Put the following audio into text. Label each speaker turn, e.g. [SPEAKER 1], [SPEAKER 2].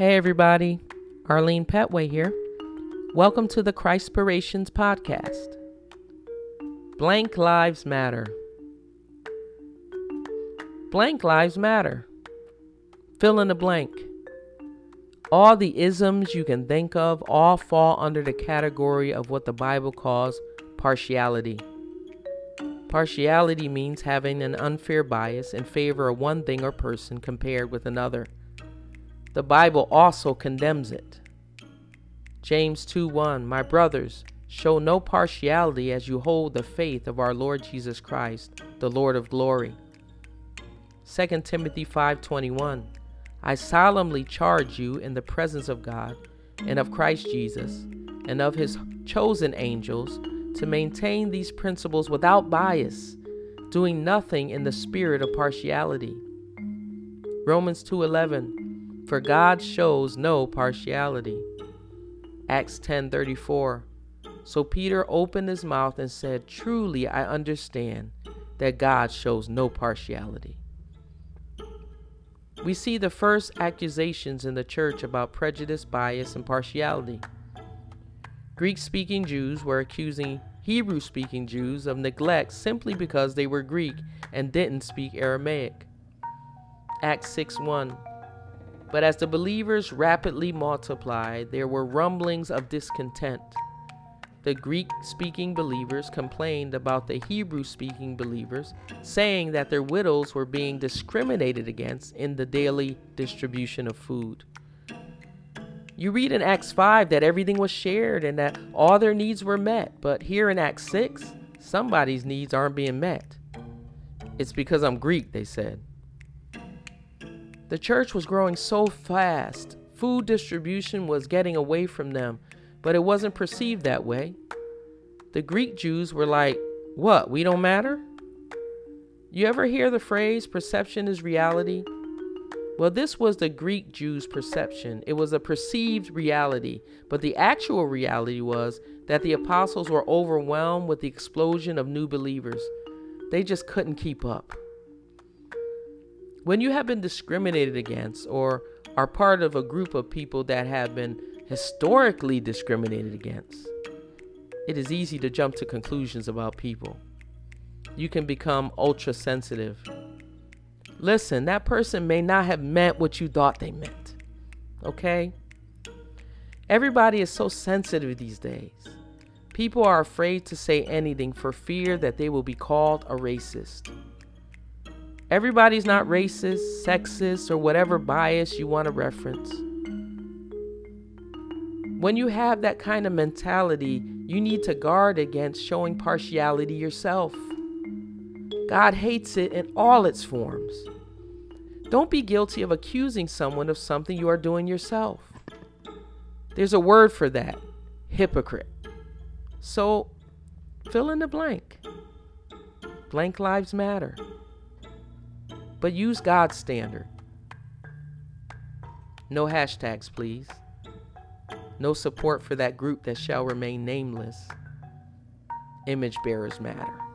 [SPEAKER 1] Hey, everybody. Arlene Petway here. Welcome to the Christpirations podcast. Blank Lives Matter. Blank Lives Matter. Fill in the blank. All the isms you can think of all fall under the category of what the Bible calls partiality. Partiality means having an unfair bias in favor of one thing or person compared with another. The Bible also condemns it. James 2 1 My brothers, show no partiality as you hold the faith of our Lord Jesus Christ, the Lord of glory. 2 Timothy 5:21 I solemnly charge you in the presence of God and of Christ Jesus and of his chosen angels to maintain these principles without bias, doing nothing in the spirit of partiality. Romans 2:11 for God shows no partiality. Acts 10:34. So Peter opened his mouth and said, "Truly I understand that God shows no partiality." We see the first accusations in the church about prejudice, bias, and partiality. Greek speaking Jews were accusing Hebrew speaking Jews of neglect simply because they were Greek and didn't speak Aramaic. Acts 6 1. But as the believers rapidly multiplied, there were rumblings of discontent. The Greek speaking believers complained about the Hebrew speaking believers, saying that their widows were being discriminated against in the daily distribution of food. You read in Acts 5 that everything was shared and that all their needs were met, but here in Acts 6, somebody's needs aren't being met. It's because I'm Greek, they said. The church was growing so fast, food distribution was getting away from them, but it wasn't perceived that way. The Greek Jews were like, What, we don't matter? You ever hear the phrase, perception is reality? Well, this was the Greek Jews' perception. It was a perceived reality, but the actual reality was that the apostles were overwhelmed with the explosion of new believers. They just couldn't keep up. When you have been discriminated against or are part of a group of people that have been historically discriminated against, it is easy to jump to conclusions about people. You can become ultra sensitive. Listen, that person may not have meant what you thought they meant. Okay? Everybody is so sensitive these days. People are afraid to say anything for fear that they will be called a racist. Everybody's not racist, sexist, or whatever bias you want to reference. When you have that kind of mentality, you need to guard against showing partiality yourself. God hates it in all its forms. Don't be guilty of accusing someone of something you are doing yourself. There's a word for that hypocrite. So fill in the blank. Blank lives matter but use God's standard. No hashtags, please. No support for that group that shall remain nameless. Image bearers matter.